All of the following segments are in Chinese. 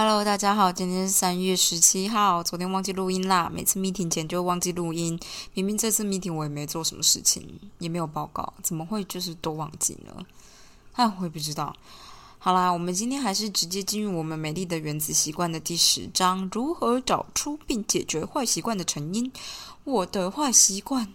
Hello，大家好，今天是三月十七号，昨天忘记录音啦。每次 meeting 前就忘记录音，明明这次 meeting 我也没做什么事情，也没有报告，怎么会就是都忘记呢？哎，我也不知道。好啦，我们今天还是直接进入我们美丽的原子习惯的第十章：如何找出并解决坏习惯的成因。我的坏习惯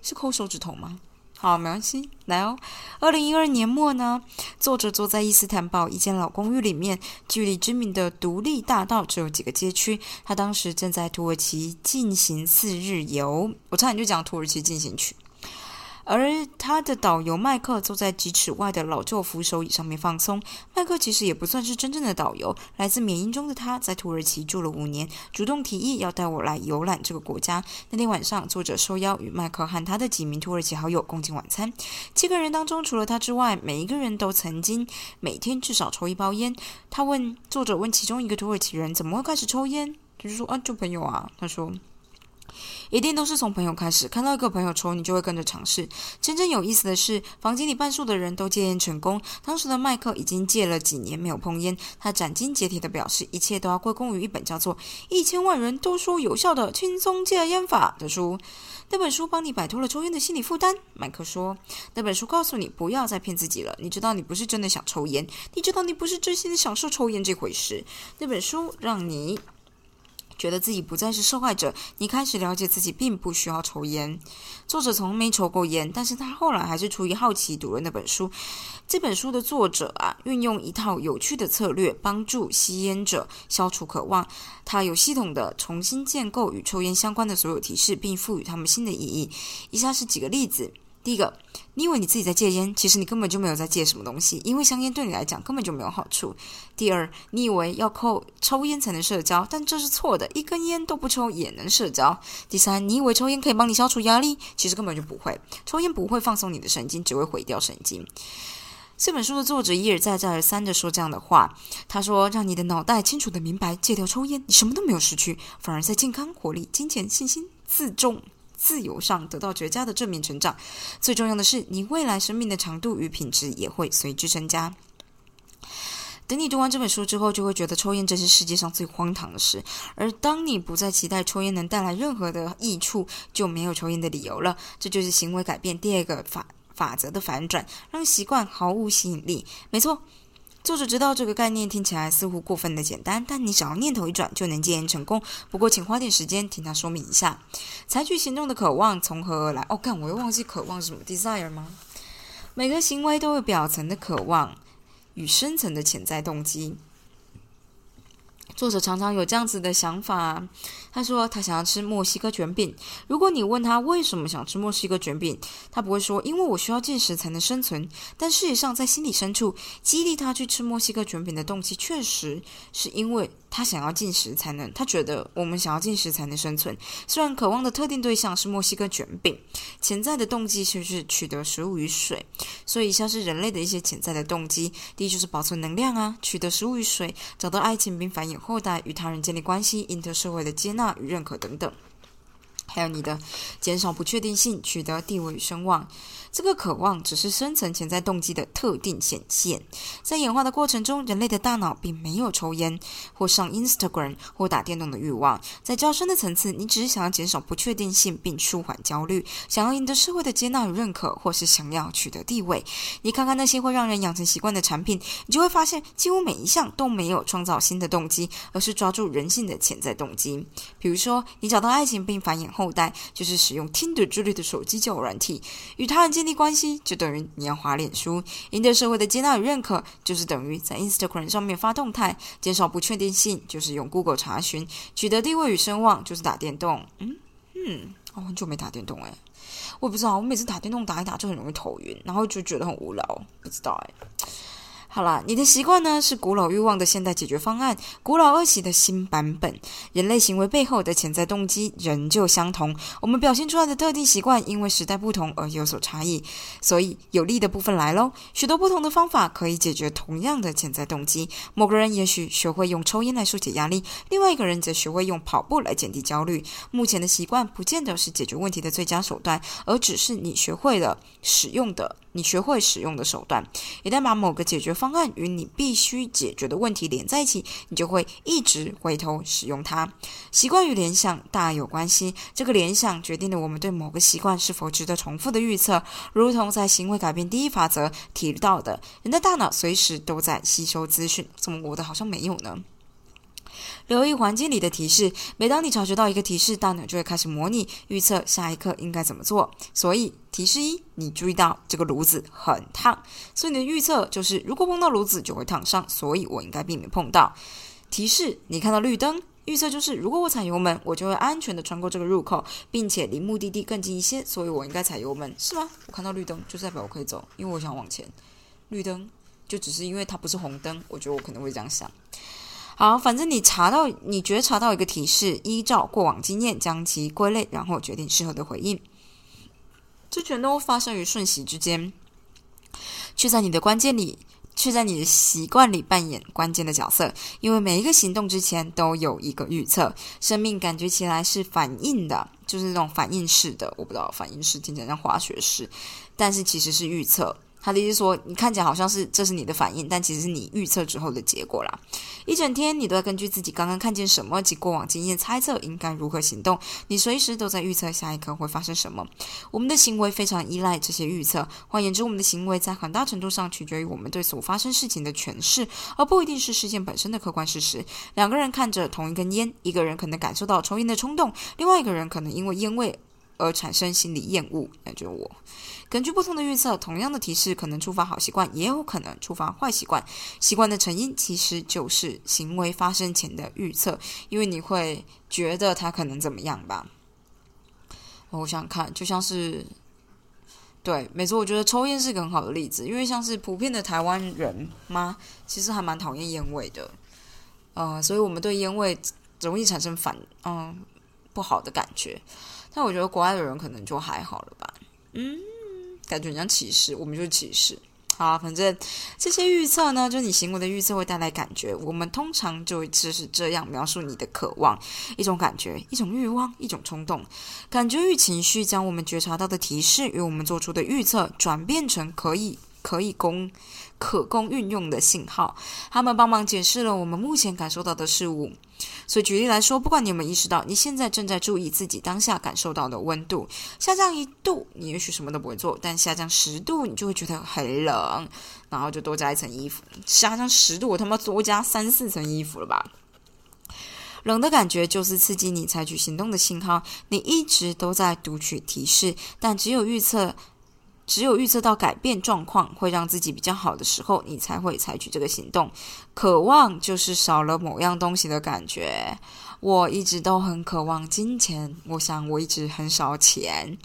是抠手指头吗？好，没关系，来哦。二零一二年末呢，作者坐在伊斯坦堡一间老公寓里面，距离知名的独立大道只有几个街区。他当时正在土耳其进行四日游，我差点就讲土耳其进行曲。而他的导游麦克坐在几尺外的老旧扶手椅上面放松。麦克其实也不算是真正的导游，来自缅因中的他在土耳其住了五年，主动提议要带我来游览这个国家。那天晚上，作者受邀与麦克和他的几名土耳其好友共进晚餐。七个人当中，除了他之外，每一个人都曾经每天至少抽一包烟。他问作者问其中一个土耳其人怎么会开始抽烟，他就说啊，就朋友啊。他说。一定都是从朋友开始，看到一个朋友抽，你就会跟着尝试。真正有意思的是，房间里半数的人都戒烟成功。当时的麦克已经戒了几年没有碰烟，他斩钉截铁地表示，一切都要归功于一本叫做《一千万人都说有效的轻松戒烟法》的书。那本书帮你摆脱了抽烟的心理负担。麦克说，那本书告诉你不要再骗自己了。你知道你不是真的想抽烟，你知道你不是真心的享受抽烟这回事。那本书让你。觉得自己不再是受害者，你开始了解自己并不需要抽烟。作者从没抽过烟，但是他后来还是出于好奇读了那本书。这本书的作者啊，运用一套有趣的策略，帮助吸烟者消除渴望。他有系统的重新建构与抽烟相关的所有提示，并赋予他们新的意义。以下是几个例子。第一个，你以为你自己在戒烟，其实你根本就没有在戒什么东西，因为香烟对你来讲根本就没有好处。第二，你以为要靠抽烟才能社交，但这是错的，一根烟都不抽也能社交。第三，你以为抽烟可以帮你消除压力，其实根本就不会，抽烟不会放松你的神经，只会毁掉神经。这本书的作者一而再、再而三的说这样的话，他说：“让你的脑袋清楚的明白，戒掉抽烟，你什么都没有失去，反而在健康、活力、金钱、信心、自重。”自由上得到绝佳的正面成长，最重要的是，你未来生命的长度与品质也会随之增加。等你读完这本书之后，就会觉得抽烟真是世界上最荒唐的事。而当你不再期待抽烟能带来任何的益处，就没有抽烟的理由了。这就是行为改变第二个法法则的反转，让习惯毫无吸引力。没错。作者知道这个概念听起来似乎过分的简单，但你只要念头一转就能戒烟成功。不过，请花点时间听他说明一下。采取行动的渴望从何而来？哦，干，我又忘记渴望是什么？desire 吗？每个行为都有表层的渴望与深层的潜在动机。作者常常有这样子的想法。他说他想要吃墨西哥卷饼。如果你问他为什么想吃墨西哥卷饼，他不会说因为我需要进食才能生存。但事实上，在心理深处，激励他去吃墨西哥卷饼的动机，确实是因为他想要进食才能。他觉得我们想要进食才能生存。虽然渴望的特定对象是墨西哥卷饼，潜在的动机却是取得食物与水。所以，像是人类的一些潜在的动机：第一，就是保存能量啊，取得食物与水，找到爱情并繁衍后代，与他人建立关系，赢得社会的接纳。与认可等等，还有你的减少不确定性，取得地位与声望。这个渴望只是深层潜在动机的特定显现。在演化的过程中，人类的大脑并没有抽烟或上 Instagram 或打电动的欲望。在较深的层次，你只是想要减少不确定性并舒缓焦虑，想要赢得社会的接纳与认可，或是想要取得地位。你看看那些会让人养成习惯的产品，你就会发现，几乎每一项都没有创造新的动机，而是抓住人性的潜在动机。比如说，你找到爱情并繁衍后代，就是使用 Tinder 之类的手机交友软体，与他人建。立关系就等于你要滑脸书，赢得社会的接纳与认可，就是等于在 Instagram 上面发动态，减少不确定性，就是用 Google 查询，取得地位与声望，就是打电动。嗯嗯，我很久没打电动哎，我不知道，我每次打电动打一打就很容易头晕，然后就觉得很无聊，不知道哎。好啦，你的习惯呢是古老欲望的现代解决方案，古老恶习的新版本。人类行为背后的潜在动机仍旧相同，我们表现出来的特定习惯因为时代不同而有所差异。所以有利的部分来喽，许多不同的方法可以解决同样的潜在动机。某个人也许学会用抽烟来疏解压力，另外一个人则学会用跑步来减低焦虑。目前的习惯不见得是解决问题的最佳手段，而只是你学会了使用的，你学会使用的手段。一旦把某个解决方案与你必须解决的问题连在一起，你就会一直回头使用它。习惯与联想大有关系，这个联想决定了我们对某个习惯是否值得重复的预测。如同在行为改变第一法则提到的，人的大脑随时都在吸收资讯。怎么我的好像没有呢？留意环境里的提示，每当你察觉到一个提示，大脑就会开始模拟预测下一刻应该怎么做。所以，提示一，你注意到这个炉子很烫，所以你的预测就是如果碰到炉子就会烫伤，所以我应该避免碰到。提示你看到绿灯，预测就是如果我踩油门，我就会安全的穿过这个入口，并且离目的地更近一些，所以我应该踩油门，是吗？我看到绿灯就代表我可以走，因为我想往前。绿灯就只是因为它不是红灯，我觉得我可能会这样想。好，反正你查到，你觉察到一个提示，依照过往经验将其归类，然后决定适合的回应。这全都发生于瞬息之间，却在你的关键里，却在你的习惯里扮演关键的角色。因为每一个行动之前都有一个预测。生命感觉起来是反应的，就是那种反应式的。我不知道反应式听起来像化学式，但是其实是预测。他的意思说，你看起来好像是这是你的反应，但其实是你预测之后的结果啦。一整天你都在根据自己刚刚看见什么及过往经验猜测应该如何行动，你随时都在预测下一刻会发生什么。我们的行为非常依赖这些预测，换言之，我们的行为在很大程度上取决于我们对所发生事情的诠释，而不一定是事件本身的客观事实。两个人看着同一根烟，一个人可能感受到抽烟的冲动，另外一个人可能因为烟味而产生心理厌恶，那就是我。根据不同的预测，同样的提示可能触发好习惯，也有可能触发坏习惯。习惯的成因其实就是行为发生前的预测，因为你会觉得它可能怎么样吧？我想看，就像是对，没错，我觉得抽烟是个很好的例子，因为像是普遍的台湾人嘛，其实还蛮讨厌烟味的，呃，所以我们对烟味容易产生反嗯不好的感觉。但我觉得国外的人可能就还好了吧，嗯。感觉很像歧视，我们就是歧视。好，反正这些预测呢，就你行为的预测会带来感觉。我们通常就会就是这样描述你的渴望：一种感觉，一种欲望，一种冲动。感觉与情绪将我们觉察到的提示与我们做出的预测转变成可以可以供可供运用的信号。他们帮忙解释了我们目前感受到的事物。所以，举例来说，不管你有没有意识到，你现在正在注意自己当下感受到的温度下降一度，你也许什么都不会做；但下降十度，你就会觉得很冷，然后就多加一层衣服。下降十度，我他妈多加三四层衣服了吧？冷的感觉就是刺激你采取行动的信号。你一直都在读取提示，但只有预测。只有预测到改变状况会让自己比较好的时候，你才会采取这个行动。渴望就是少了某样东西的感觉。我一直都很渴望金钱，我想我一直很少钱。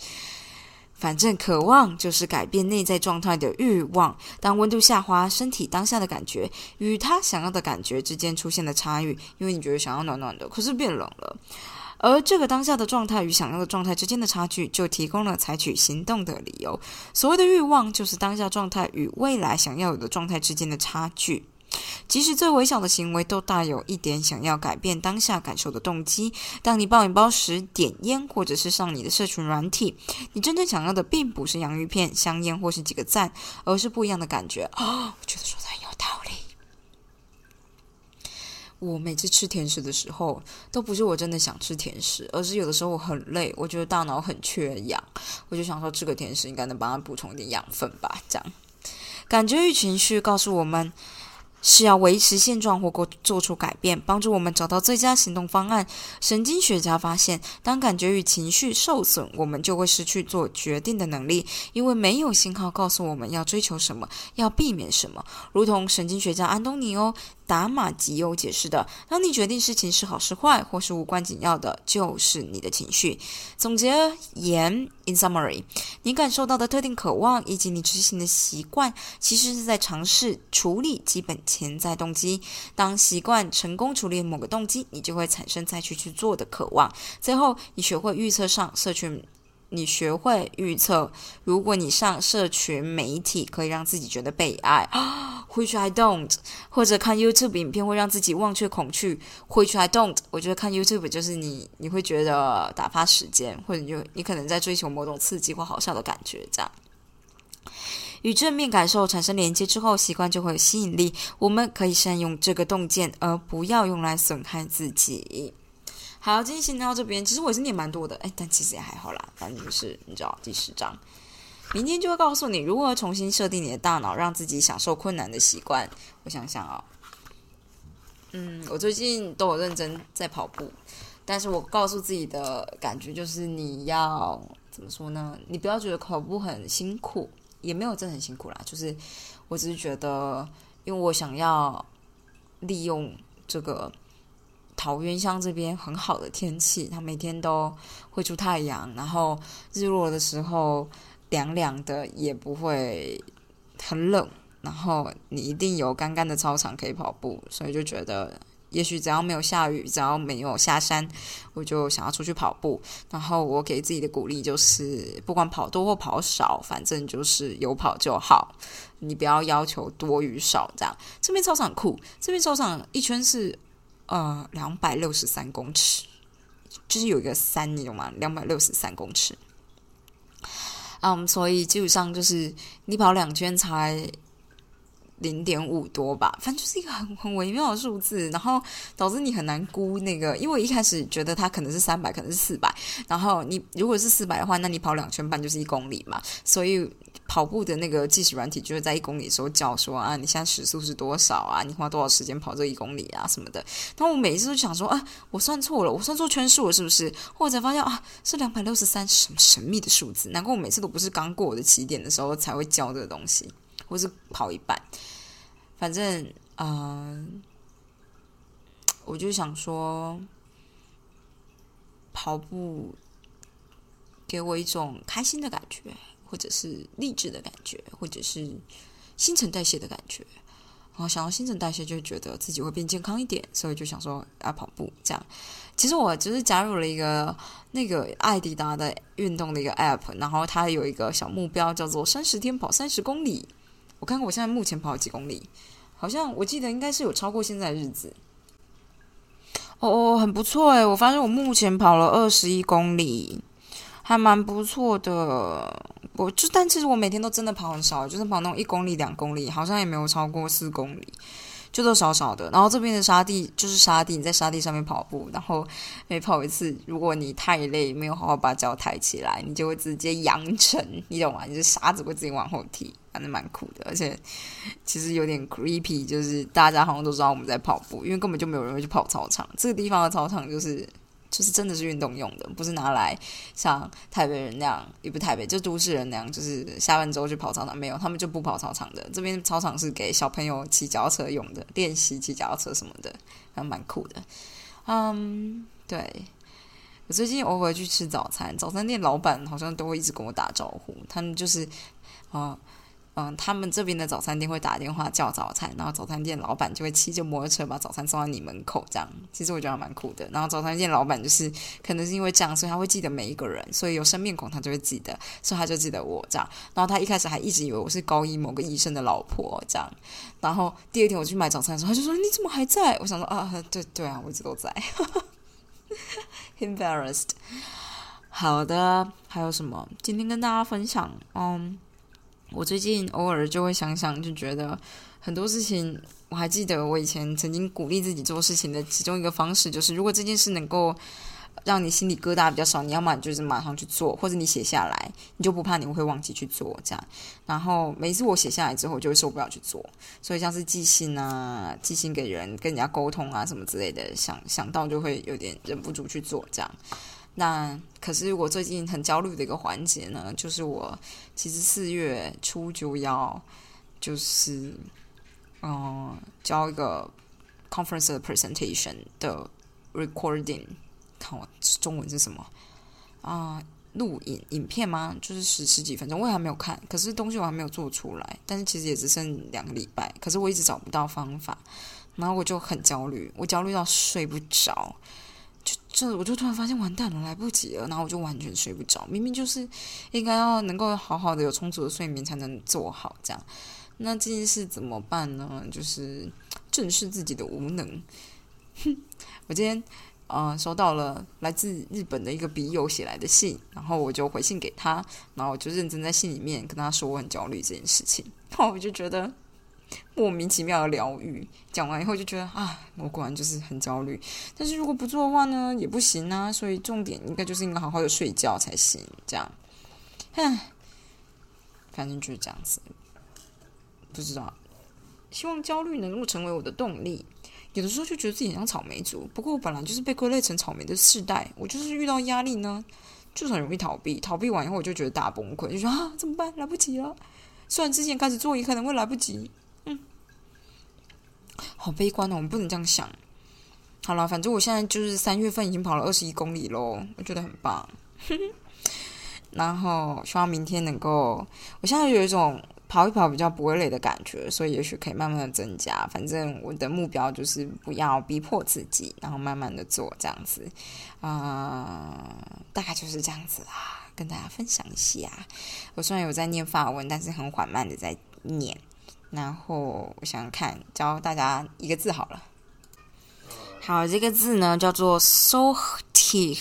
反正渴望就是改变内在状态的欲望。当温度下滑，身体当下的感觉与他想要的感觉之间出现了差异，因为你觉得想要暖暖的，可是变冷了。而这个当下的状态与想要的状态之间的差距，就提供了采取行动的理由。所谓的欲望，就是当下状态与未来想要有的状态之间的差距。即使最微小的行为，都带有一点想要改变当下感受的动机。当你暴饮暴食、点烟，或者是上你的社群软体，你真正想要的并不是洋芋片、香烟或是几个赞，而是不一样的感觉。啊，我觉得说的很有道理。我每次吃甜食的时候，都不是我真的想吃甜食，而是有的时候我很累，我觉得大脑很缺氧，我就想说吃个甜食应该能帮他补充一点养分吧。这样，感觉与情绪告诉我们。是要维持现状或过做出改变，帮助我们找到最佳行动方案。神经学家发现，当感觉与情绪受损，我们就会失去做决定的能力，因为没有信号告诉我们要追求什么，要避免什么。如同神经学家安东尼哦。达马吉欧解释的：当你决定事情是好是坏，或是无关紧要的，就是你的情绪。总结言，in summary，你感受到的特定渴望以及你执行的习惯，其实是在尝试处理基本潜在动机。当习惯成功处理某个动机，你就会产生再去去做的渴望。最后，你学会预测上社群。你学会预测，如果你上社群媒体可以让自己觉得被爱，which I don't，或者看 YouTube 影片会让自己忘却恐惧，which I don't。我觉得看 YouTube 就是你，你会觉得打发时间，或者就你可能在追求某种刺激或好笑的感觉，这样。与正面感受产生连接之后，习惯就会有吸引力。我们可以善用这个洞见，而不要用来损害自己。好，今天先到这边。其实我也是念蛮多的，哎，但其实也还好啦。反正就是你知道，第十章，明天就会告诉你如何重新设定你的大脑，让自己享受困难的习惯。我想想啊，嗯，我最近都有认真在跑步，但是我告诉自己的感觉就是，你要怎么说呢？你不要觉得跑步很辛苦，也没有真的很辛苦啦。就是我只是觉得，因为我想要利用这个。桃源乡这边很好的天气，它每天都会出太阳，然后日落的时候凉凉的，也不会很冷。然后你一定有干干的操场可以跑步，所以就觉得，也许只要没有下雨，只要没有下山，我就想要出去跑步。然后我给自己的鼓励就是，不管跑多或跑少，反正就是有跑就好。你不要要求多与少，这样。这边操场酷，这边操场一圈是。呃，两百六十三公尺，就是有一个山，你懂吗？两百六十三公尺，嗯，所以基本上就是你跑两圈才零点五多吧，反正就是一个很很微妙的数字，然后导致你很难估那个，因为我一开始觉得它可能是三百，可能是四百，然后你如果是四百的话，那你跑两圈半就是一公里嘛，所以。跑步的那个计时软体就会在一公里的时候叫说啊，你现在时速是多少啊？你花多少时间跑这一公里啊什么的。然后我每一次都想说啊，我算错了，我算错圈数了是不是？后来才发现啊，是两百六十三，什么神秘的数字？难怪我每次都不是刚过我的起点的时候才会教这个东西，或是跑一半。反正嗯，我就想说，跑步给我一种开心的感觉。或者是励志的感觉，或者是新陈代谢的感觉，然后想要新陈代谢，就觉得自己会变健康一点，所以就想说要跑步。这样，其实我只是加入了一个那个艾迪达的运动的一个 App，然后它有一个小目标叫做三十天跑三十公里。我看看我现在目前跑了几公里，好像我记得应该是有超过现在的日子。哦哦，很不错诶，我发现我目前跑了二十一公里。还蛮不错的，我就但其实我每天都真的跑很少，就是跑那种一公里、两公里，好像也没有超过四公里，就都少少的。然后这边的沙地就是沙地，你在沙地上面跑步，然后每跑一次，如果你太累，没有好好把脚抬起来，你就会直接扬尘，你懂吗？你就沙子会自己往后踢，反正蛮酷的。而且其实有点 creepy，就是大家好像都知道我们在跑步，因为根本就没有人会去跑操场。这个地方的操场就是。就是真的是运动用的，不是拿来像台北人那样，也不台北，就都市人那样，就是下班之后去跑操场。没有，他们就不跑操场的。这边操场是给小朋友骑脚踏车用的，练习骑脚踏车什么的，还蛮酷的。嗯，对，我最近偶尔去吃早餐，早餐店老板好像都会一直跟我打招呼，他们就是啊。嗯，他们这边的早餐店会打电话叫早餐，然后早餐店老板就会骑着摩托车把早餐送到你门口，这样其实我觉得蛮酷的。然后早餐店老板就是可能是因为这样，所以他会记得每一个人，所以有生面孔他就会记得，所以他就记得我这样。然后他一开始还一直以为我是高一某个医生的老婆这样。然后第二天我去买早餐的时候，他就说：“你怎么还在？”我想说：“啊，对对啊，我一直都在。”Embarrassed。好的，还有什么？今天跟大家分享，嗯。我最近偶尔就会想想，就觉得很多事情，我还记得我以前曾经鼓励自己做事情的其中一个方式，就是如果这件事能够让你心里疙瘩比较少，你要么就是马上去做，或者你写下来，你就不怕你会忘记去做这样。然后每次我写下来之后，就会受不了去做，所以像是寄信啊、寄信给人、跟人家沟通啊什么之类的，想想到就会有点忍不住去做这样。那可是我最近很焦虑的一个环节呢，就是我其实四月初就要就是嗯交一个 conference presentation 的 recording，看我中文是什么啊？录影影片吗？就是十十几分钟，我也还没有看，可是东西我还没有做出来，但是其实也只剩两个礼拜，可是我一直找不到方法，然后我就很焦虑，我焦虑到睡不着。就这，我就突然发现完蛋了，来不及了，然后我就完全睡不着。明明就是应该要能够好好的有充足的睡眠才能做好这样，那这件事怎么办呢？就是正视自己的无能。哼我今天呃，收到了来自日本的一个笔友写来的信，然后我就回信给他，然后我就认真在信里面跟他说我很焦虑这件事情，然后我就觉得莫名其妙的疗愈。讲完以后就觉得啊，我果然就是很焦虑，但是如果不做的话呢，也不行啊，所以重点应该就是应该好好的睡觉才行，这样，唉，反正就是这样子，不知道，希望焦虑能够成为我的动力。有的时候就觉得自己很像草莓族，不过我本来就是被归类成草莓的世代，我就是遇到压力呢，就很容易逃避，逃避完以后我就觉得大崩溃，就说啊怎么办？来不及了。虽然之前开始做也可能会来不及，好悲观哦，我们不能这样想。好了，反正我现在就是三月份已经跑了二十一公里喽，我觉得很棒。然后希望明天能够，我现在有一种。跑一跑比较不会累的感觉，所以也许可以慢慢的增加。反正我的目标就是不要逼迫自己，然后慢慢的做这样子。啊，大概就是这样子啦，跟大家分享一下。我虽然有在念法文，但是很缓慢的在念。然后我想想看，教大家一个字好了。好，这个字呢叫做 “sortir”。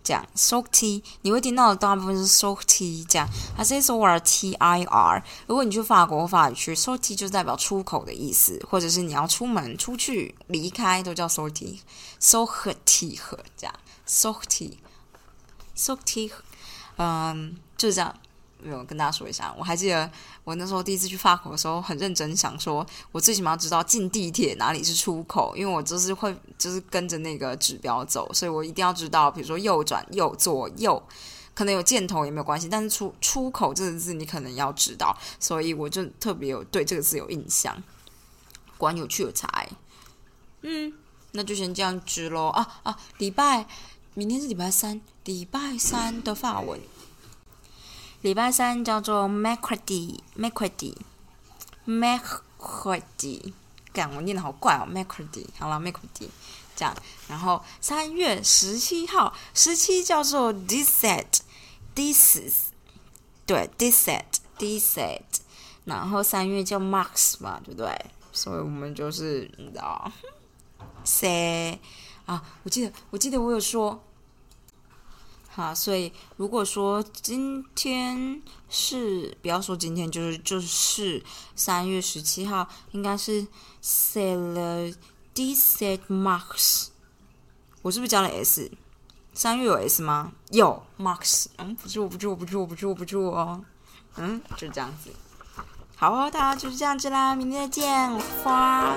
讲 s o t 你会听到的大部分是 s o t 这样，它是 s o r t i r。如果你去法国法语区 s o t 就代表出口的意思，或者是你要出门、出去、离开，都叫 s o t s o t 和这样 s o t s o t 嗯，就是这样。没有跟大家说一下，我还记得我那时候第一次去法国的时候，很认真想说，我最起码要知道进地铁哪里是出口，因为我就是会就是跟着那个指标走，所以我一定要知道，比如说右转、右左右，可能有箭头也没有关系，但是出出口这个字你可能要知道，所以我就特别有对这个字有印象。果然有趣有才，嗯，那就先这样子喽啊啊！礼拜明天是礼拜三，礼拜三的法文。礼拜三叫做 Macready，Macready，Macready，干我念的好怪哦 Macready 好了 Macready 这样，然后三月十七号，十七叫做 Dissat，Disses，对，Dissat，Dissat，然后三月叫 Max 嘛，对不对？所以我们就是你知道，C 啊，我记得，我记得我有说。好，所以如果说今天是不要说今天，就是就是三月十七号，应该是 say the d s e t marks。我是不是加了 s？三月有 s 吗？有 max，。嗯，不住，不住，不住，不住，不住哦。嗯，就这样子。好哦，大家就是这样子啦，明天再见，花。